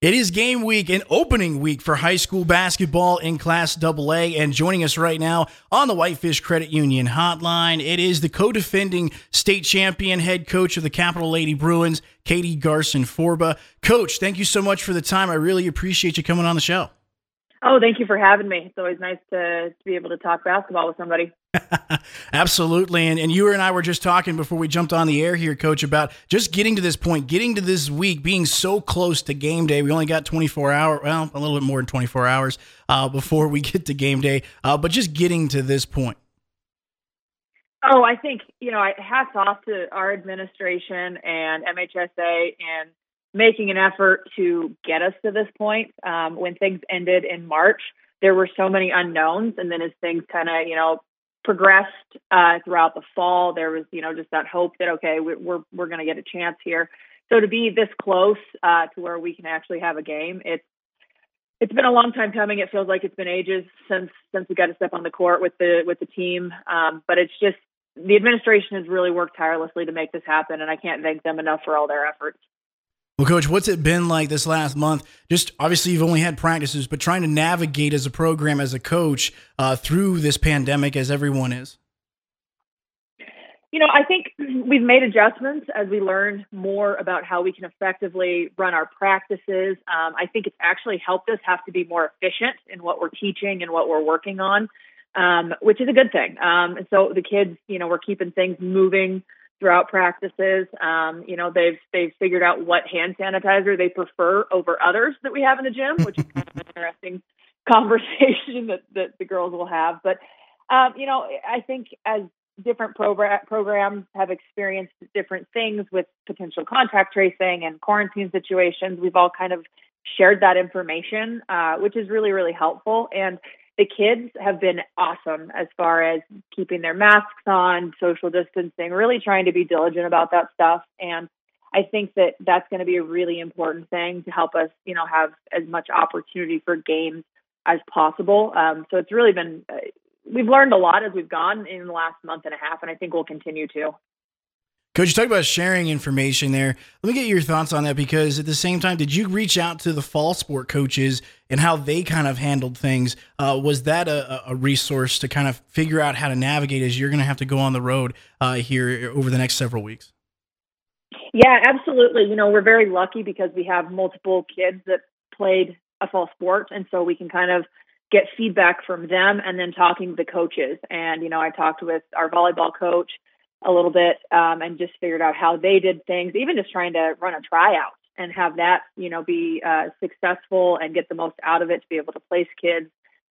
It is game week and opening week for high school basketball in Class AA. And joining us right now on the Whitefish Credit Union hotline, it is the co defending state champion head coach of the Capital Lady Bruins, Katie Garcin-Forba. Coach, thank you so much for the time. I really appreciate you coming on the show. Oh, thank you for having me. It's always nice to, to be able to talk basketball with somebody. Absolutely. And, and you and I were just talking before we jumped on the air here, Coach, about just getting to this point, getting to this week, being so close to game day. We only got 24 hours, well, a little bit more than 24 hours uh, before we get to game day, uh, but just getting to this point. Oh, I think, you know, hats off to our administration and MHSA and making an effort to get us to this point. Um, when things ended in March, there were so many unknowns, and then as things kind of you know progressed uh, throughout the fall, there was you know just that hope that okay, we're we're going to get a chance here. So to be this close uh, to where we can actually have a game, it's it's been a long time coming. It feels like it's been ages since since we got to step on the court with the with the team. Um, but it's just the administration has really worked tirelessly to make this happen, and I can't thank them enough for all their efforts. Well, coach, what's it been like this last month? Just obviously, you've only had practices, but trying to navigate as a program, as a coach, uh, through this pandemic, as everyone is. You know, I think we've made adjustments as we learn more about how we can effectively run our practices. Um, I think it's actually helped us have to be more efficient in what we're teaching and what we're working on, um, which is a good thing. Um, and so the kids, you know, we're keeping things moving throughout practices. Um, you know, they've they've figured out what hand sanitizer they prefer over others that we have in the gym, which is kind of an interesting conversation that, that the girls will have. But um, you know, I think as different program, programs have experienced different things with potential contact tracing and quarantine situations, we've all kind of shared that information, uh, which is really really helpful. And the kids have been awesome as far as keeping their masks on, social distancing, really trying to be diligent about that stuff. And I think that that's going to be a really important thing to help us, you know, have as much opportunity for games as possible. Um, so it's really been, uh, we've learned a lot as we've gone in the last month and a half, and I think we'll continue to. Coach, you talked about sharing information there. Let me get your thoughts on that because at the same time, did you reach out to the fall sport coaches and how they kind of handled things? Uh, was that a, a, resource to kind of figure out how to navigate as you're going to have to go on the road uh, here over the next several weeks? Yeah, absolutely. You know, we're very lucky because we have multiple kids that played a fall sport, and so we can kind of get feedback from them and then talking to the coaches. And, you know, I talked with our volleyball coach a little bit um, and just figured out how they did things, even just trying to run a tryout and have that, you know, be uh, successful and get the most out of it to be able to place kids,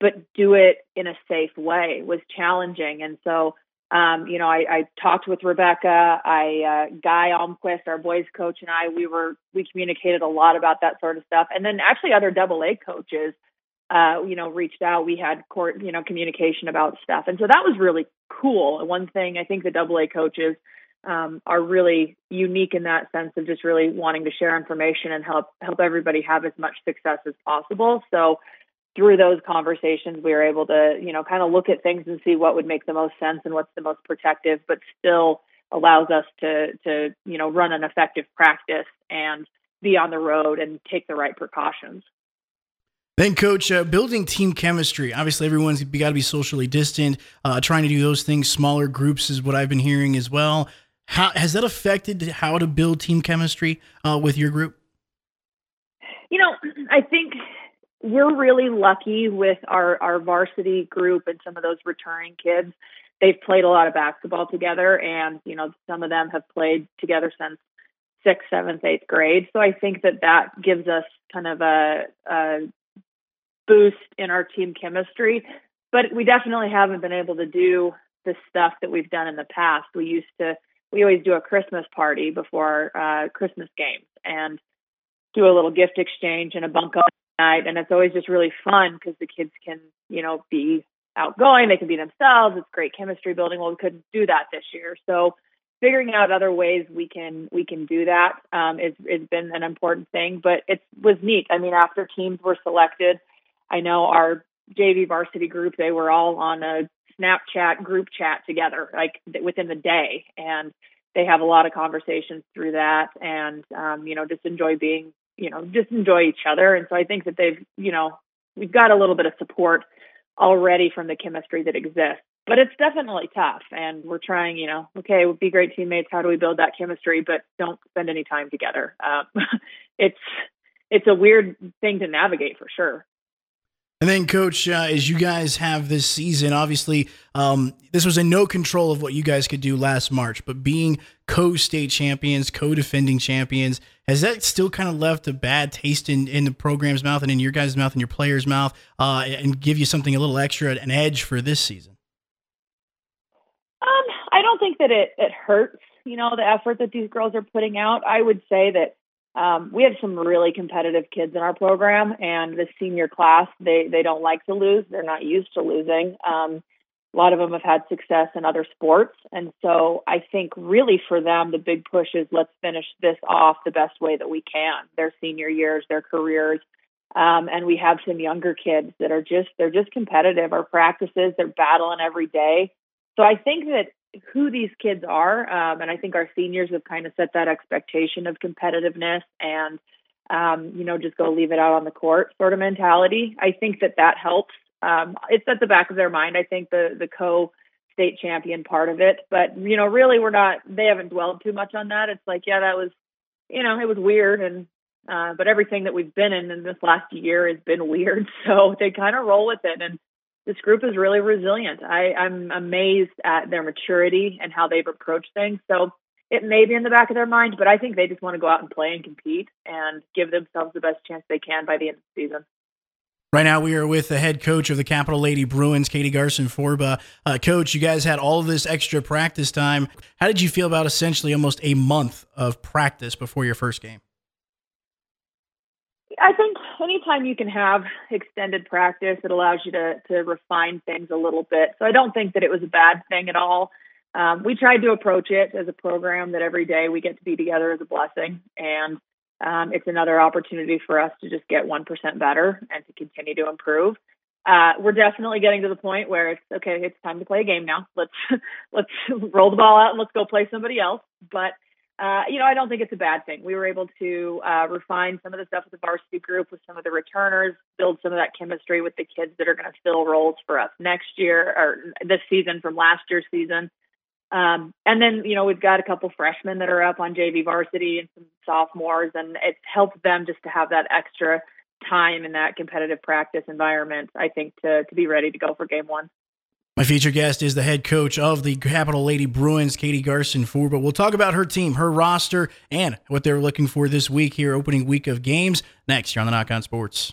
but do it in a safe way was challenging. And so, um, you know, I, I talked with Rebecca, I, uh, Guy Almquist, our boys coach, and I, we were, we communicated a lot about that sort of stuff. And then actually other double A coaches uh, you know, reached out. We had court, you know, communication about stuff, and so that was really cool. And One thing I think the Double A coaches um, are really unique in that sense of just really wanting to share information and help help everybody have as much success as possible. So through those conversations, we were able to, you know, kind of look at things and see what would make the most sense and what's the most protective, but still allows us to to you know run an effective practice and be on the road and take the right precautions. Then, coach, uh, building team chemistry. Obviously, everyone's got to be socially distant. Uh, trying to do those things, smaller groups is what I've been hearing as well. How has that affected how to build team chemistry uh, with your group? You know, I think we're really lucky with our our varsity group and some of those returning kids. They've played a lot of basketball together, and you know, some of them have played together since sixth, seventh, eighth grade. So I think that that gives us kind of a, a boost in our team chemistry. But we definitely haven't been able to do the stuff that we've done in the past. We used to, we always do a Christmas party before uh, Christmas games and do a little gift exchange and a bunk on night. And it's always just really fun because the kids can, you know, be outgoing. They can be themselves. It's great chemistry building. Well, we couldn't do that this year. So figuring out other ways we can we can do that um, is has been an important thing. But it was neat. I mean, after teams were selected, I know our JV varsity group, they were all on a Snapchat group chat together, like within the day. And they have a lot of conversations through that and, um, you know, just enjoy being you know, just enjoy each other. And so I think that they've, you know, we've got a little bit of support already from the chemistry that exists. But it's definitely tough, and we're trying. You know, okay, we'll be great teammates. How do we build that chemistry? But don't spend any time together. Um, it's it's a weird thing to navigate for sure. And then, Coach, uh, as you guys have this season, obviously, um, this was in no control of what you guys could do last March, but being co state champions, co defending champions, has that still kind of left a bad taste in, in the program's mouth and in your guys' mouth and your players' mouth uh, and give you something a little extra, an edge for this season? Um, I don't think that it, it hurts, you know, the effort that these girls are putting out. I would say that um, we have some really competitive kids in our program, and the senior class they they don't like to lose. They're not used to losing. Um, a lot of them have had success in other sports, and so I think really for them the big push is let's finish this off the best way that we can. Their senior years, their careers, um, and we have some younger kids that are just they're just competitive. Our practices, they're battling every day. So I think that who these kids are. Um, and I think our seniors have kind of set that expectation of competitiveness and, um, you know, just go leave it out on the court sort of mentality. I think that that helps. Um, it's at the back of their mind. I think the the co state champion part of it, but you know, really, we're not. They haven't dwelled too much on that. It's like, yeah, that was, you know, it was weird, and uh, but everything that we've been in in this last year has been weird. So they kind of roll with it, and this group is really resilient. I, I'm amazed at their maturity and how they've approached things. So it may be in the back of their mind, but I think they just want to go out and play and compete and give themselves the best chance they can by the end of the season. Right now, we are with the head coach of the Capital Lady Bruins, Katie Garcin-Forba. Uh, coach, you guys had all this extra practice time. How did you feel about essentially almost a month of practice before your first game? Anytime you can have extended practice, it allows you to to refine things a little bit. So I don't think that it was a bad thing at all. Um, we tried to approach it as a program that every day we get to be together is a blessing, and um, it's another opportunity for us to just get one percent better and to continue to improve. Uh, we're definitely getting to the point where it's okay. It's time to play a game now. Let's let's roll the ball out and let's go play somebody else. But uh, you know, I don't think it's a bad thing. We were able to uh, refine some of the stuff with the varsity group, with some of the returners, build some of that chemistry with the kids that are going to fill roles for us next year or this season from last year's season. Um, and then, you know, we've got a couple freshmen that are up on JV varsity and some sophomores, and it's helped them just to have that extra time in that competitive practice environment, I think, to, to be ready to go for game one. My featured guest is the head coach of the Capital Lady Bruins, Katie Garcin-Forba. We'll talk about her team, her roster, and what they're looking for this week here, opening week of games. Next, you're on the Nach On Sports.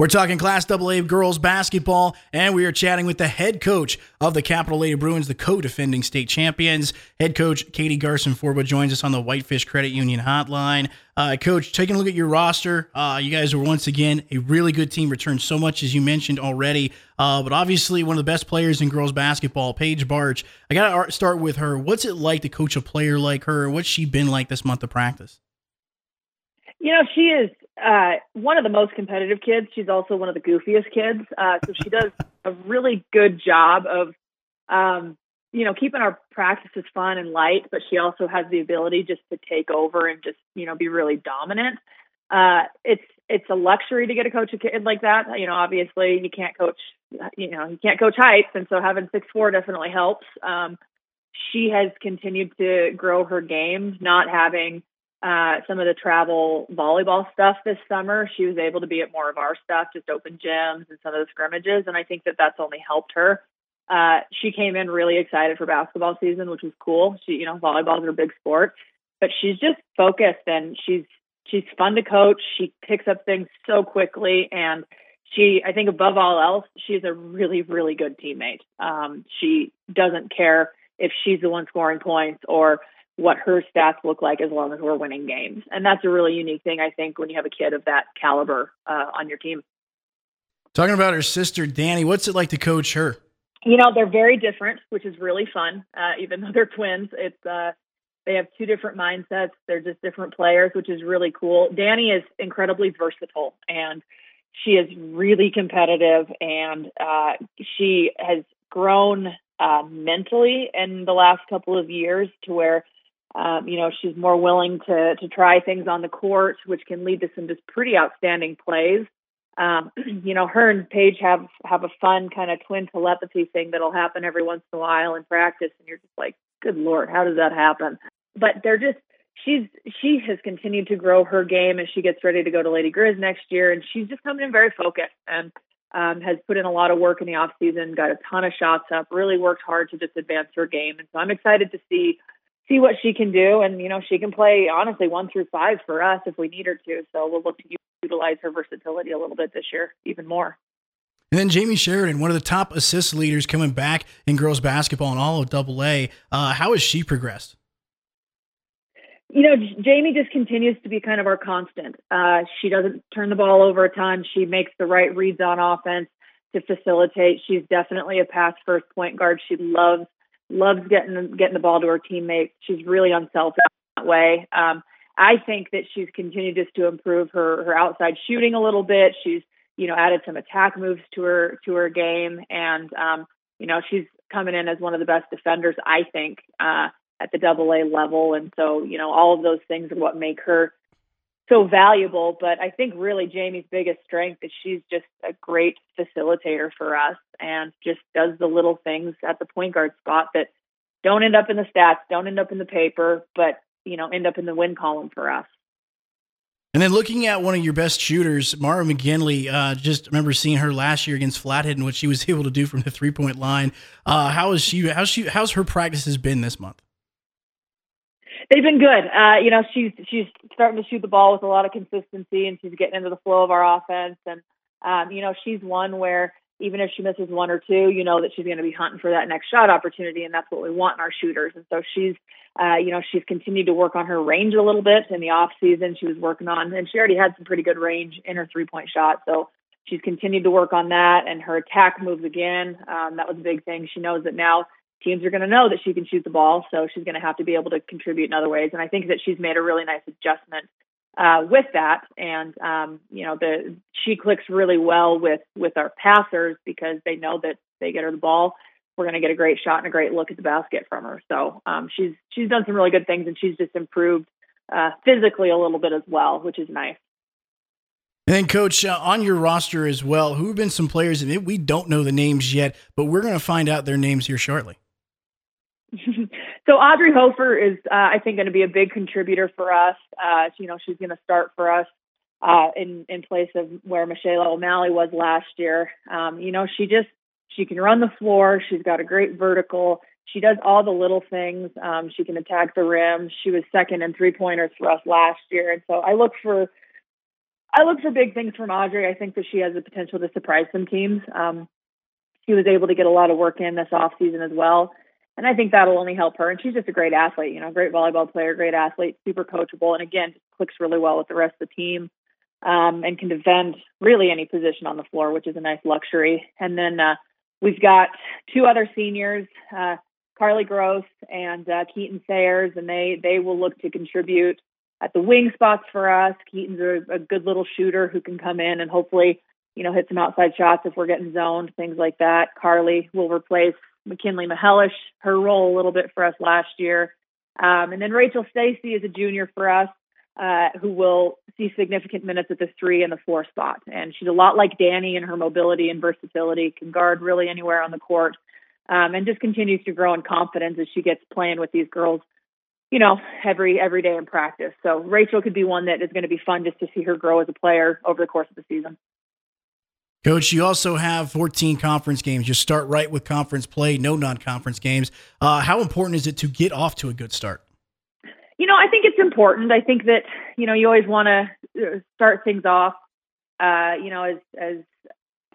We're talking Class AA girls basketball, and we are chatting with the head coach of the Capital Lady Bruins, the co-defending state champions. Head coach Katie Garcin-Forba joins us on the Whitefish Credit Union hotline. Uh, coach, taking a look at your roster, uh, you guys are once again a really good team. Returned so much as you mentioned already, uh, but obviously one of the best players in girls basketball, Paige Bartsch. I got to start with her. What's it like to coach a player like her? What's she been like this month of practice? You know, she is uh, one of the most competitive kids. She's also one of the goofiest kids. Uh, so she does a really good job of, um, you know, keeping our practices fun and light, but she also has the ability just to take over and just, you know, be really dominant. Uh, it's, it's a luxury to get a coach a kid like that. You know, obviously you can't coach, you know, you can't coach heights. And so having six, four definitely helps. Um, she has continued to grow her game, not having, uh, some of the travel volleyball stuff this summer. She was able to be at more of our stuff, just open gyms and some of the scrimmages, and I think that that's only helped her. Uh, she came in really excited for basketball season, which was cool. She, you know, volleyball is her big sport, but she's just focused and she's she's fun to coach. She picks up things so quickly, and she, I think, above all else, she's a really, really good teammate. Um, she doesn't care if she's the one scoring points or what her stats look like as long as we're winning games. And that's a really unique thing, I think, when you have a kid of that caliber uh, on your team. Talking about her sister, Danny, what's it like to coach her? You know, they're very different, which is really fun. Uh, even though they're twins, it's uh, they have two different mindsets. They're just different players, which is really cool. Danny is incredibly versatile and she is really competitive and uh, she has grown uh, mentally in the last couple of years to where um, you know she's more willing to to try things on the court, which can lead to some just pretty outstanding plays. Um, you know, her and Paige have have a fun kind of twin telepathy thing that'll happen every once in a while in practice, and you're just like, "Good lord, how does that happen?" But they're just she's she has continued to grow her game as she gets ready to go to Lady Grizz next year, and she's just coming in very focused and um, has put in a lot of work in the off season, got a ton of shots up, really worked hard to just advance her game, and so I'm excited to see see what she can do, and you know she can play honestly one through five for us if we need her to. So we'll look to utilize her versatility a little bit this year, even more. And then Jamie Sheridan, one of the top assist leaders coming back in girls basketball and all of Double A. Uh, how has she progressed? you know, Jamie just continues to be kind of our constant. Uh, she doesn't turn the ball over a ton. She makes the right reads on offense to facilitate. She's definitely a pass first point guard. She loves loves getting getting the ball to her teammates. She's really unselfish that way. Um, I think that she's continued just to improve her her outside shooting a little bit. She's you know added some attack moves to her to her game, and um, you know she's coming in as one of the best defenders. I think. Uh, at the double A level. And so, you know, all of those things are what make her so valuable. But I think really Jamie's biggest strength is she's just a great facilitator for us and just does the little things at the point guard spot that don't end up in the stats, don't end up in the paper, but, you know, end up in the win column for us. And then looking at one of your best shooters, Mara McGinley, uh, just remember seeing her last year against Flathead and what she was able to do from the three point line. Uh, how is she? How's she? How's her practices been this month? They've been good. Uh, you know, she's she's starting to shoot the ball with a lot of consistency, and she's getting into the flow of our offense. And um, you know, she's one where even if she misses one or two, you know that she's going to be hunting for that next shot opportunity, and that's what we want in our shooters. And so she's, uh, you know, she's continued to work on her range a little bit in the off season. She was working on, and she already had some pretty good range in her three point shot. So she's continued to work on that, and her attack moves again. Um, that was a big thing. She knows that now teams are going to know that she can shoot the ball, so she's going to have to be able to contribute in other ways. And I think that she's made a really nice adjustment uh, with that. And um, you know, the she clicks really well with with our passers because they know that they get her the ball, we're going to get a great shot and a great look at the basket from her. So um, she's she's done some really good things, and she's just improved uh, physically a little bit as well, which is nice. And then, Coach, uh, on your roster as well, who have been some players? And we don't know the names yet, but we're going to find out their names here shortly. so Audrey Hofer is, uh, I think, going to be a big contributor for us. Uh, you know, she's going to start for us uh, in in place of where Michelle O'Malley was last year. Um, you know, she just she can run the floor. She's got a great vertical. She does all the little things. Um, she can attack the rim. She was second in three pointers for us last year, and so I look for I look for big things from Audrey. I think that she has the potential to surprise some teams. Um, she was able to get a lot of work in this off season as well and I think that'll only help her. And she's just a great athlete, you know, great volleyball player, great athlete, super coachable, and again, clicks really well with the rest of the team, um, and can defend really any position on the floor, which is a nice luxury. And then uh, we've got two other seniors, uh, Carly Gross and uh, Keaton Sayers, and they they will look to contribute at the wing spots for us. Keaton's a, a good little shooter who can come in and hopefully, you know, hit some outside shots if we're getting zoned, things like that. Carly will replace McKinley Mahelish, her role a little bit for us last year. Um, and then Rachel Stacy is a junior for us, uh, who will see significant minutes at the three and the four spot. And she's a lot like Danny in her mobility and versatility, can guard really anywhere on the court, um, and just continues to grow in confidence as she gets playing with these girls, you know, every every day in practice. So Rachel could be one that is going to be fun just to see her grow as a player over the course of the season. Coach, you also have 14 conference games. You start right with conference play, no non conference games. Uh, how important is it to get off to a good start? You know, I think it's important. I think that, you know, you always want to uh, start things off, uh, you know, as, as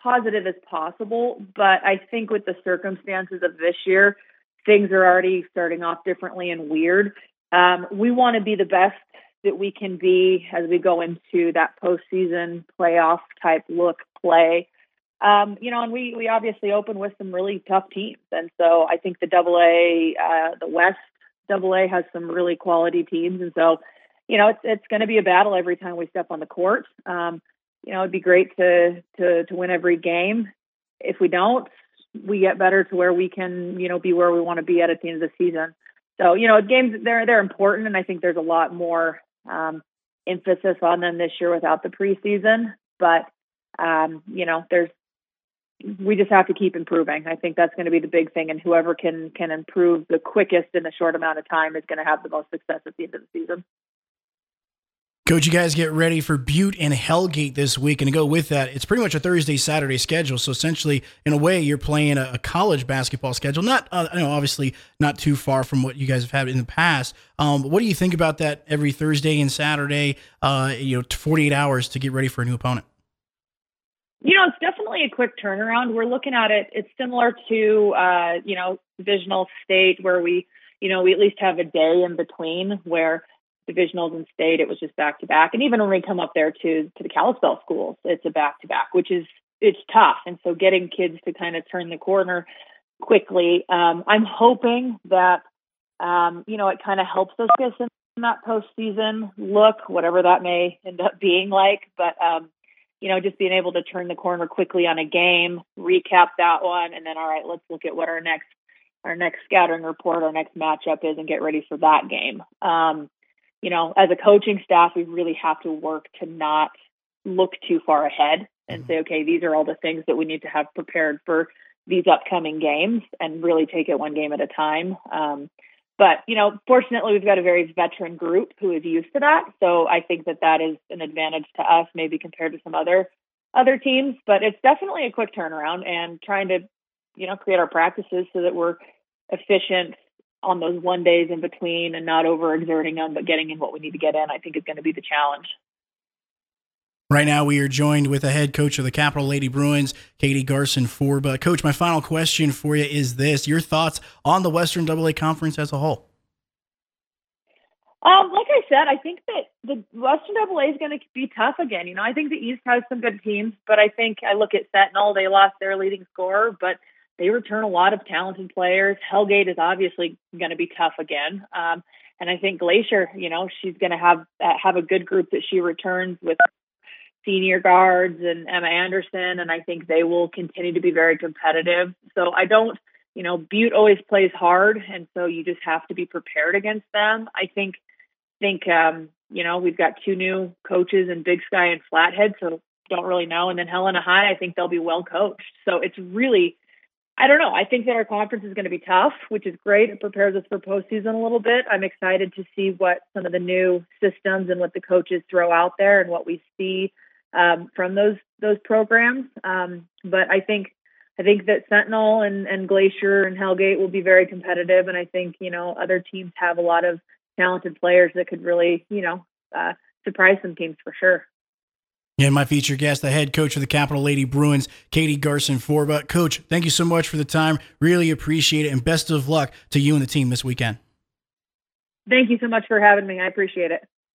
positive as possible. But I think with the circumstances of this year, things are already starting off differently and weird. um, we want to be the best that we can be as we go into that postseason playoff type look play. Um, you know, and we we obviously open with some really tough teams, and so I think the Double A, uh, the West Double A has some really quality teams, and so you know it's it's going to be a battle every time we step on the court. Um, you know, it'd be great to to to win every game. If we don't, we get better to where we can you know be where we want to be at at the end of the season. So you know, games they're they're important, and I think there's a lot more um, emphasis on them this year without the preseason. But um, you know, there's we just have to keep improving. I think that's going to be the big thing, and whoever can can improve the quickest in a short amount of time is going to have the most success at the end of the season. Coach, you guys get ready for Butte and Hellgate this week, and to go with that, it's pretty much a Thursday Saturday schedule. So essentially, in a way, you're playing a, a college basketball schedule. Not, uh, you know, obviously not too far from what you guys have had in the past. Um, what do you think about that? Every Thursday and Saturday, uh, you know, 48 hours to get ready for a new opponent. You know, it's definitely a quick turnaround. We're looking at it. It's similar to, uh, you know, divisional state where we, you know, we at least have a day in between where divisionals and state, it was just back to back. And even when we come up there to to the Kalispell schools, it's a back to back, which is it's tough. And so getting kids to kind of turn the corner quickly, um, I'm hoping that um, you know it kind of helps us get in that postseason look, whatever that may end up being like. But um, you know, just being able to turn the corner quickly on a game, recap that one, and then all right, let's look at what our next our next scattering report, our next matchup is, and get ready for that game. Um, you know, as a coaching staff, we really have to work to not look too far ahead and mm-hmm. say, okay, these are all the things that we need to have prepared for these upcoming games and really take it one game at a time. Um, but, you know, fortunately, we've got a very veteran group who is used to that. So I think that that is an advantage to us, maybe compared to some other other teams. But it's definitely a quick turnaround and trying to, you know, create our practices so that we're efficient on those one days in between and not overexerting them, but getting in what we need to get in, I think is going to be the challenge. Right now, we are joined with the head coach of the Capital Lady Bruins, Katie Garcin-Forba. Coach, my final question for you is this: Your thoughts on the Western AA Conference as a whole? Um, like I said, I think that the Western AA is going to be tough again. You know, I think the East has some good teams, but I think I look at Sentinel; they lost their leading scorer, but they return a lot of talented players. Hellgate is obviously going to be tough again. Um, and I think Glacier, you know, she's going to have uh, have a good group that she returns with senior guards and Emma Anderson, and I think they will continue to be very competitive. So I don't, you know, Butte always plays hard, and so you just have to be prepared against them. I think, think, um, you know, we've got two new coaches in Big Sky and Flathead, so don't really know. And then Helena High, I think they'll be well coached. So it's really I don't know. I think that our conference is going to be tough, which is great. It prepares us for postseason a little bit. I'm excited to see what some of the new systems and what the coaches throw out there and what we see um, from those those programs. Um, but I think I think that Sentinel and, and Glacier and Hellgate will be very competitive, and I think you know other teams have a lot of talented players that could really you know uh, surprise some teams for sure. And my featured guest, the head coach of the Capital Lady Bruins, Katie Garcin-Forba. Coach, thank you so much for the time. Really appreciate it. And best of luck to you and the team this weekend. Thank you so much for having me. I appreciate it.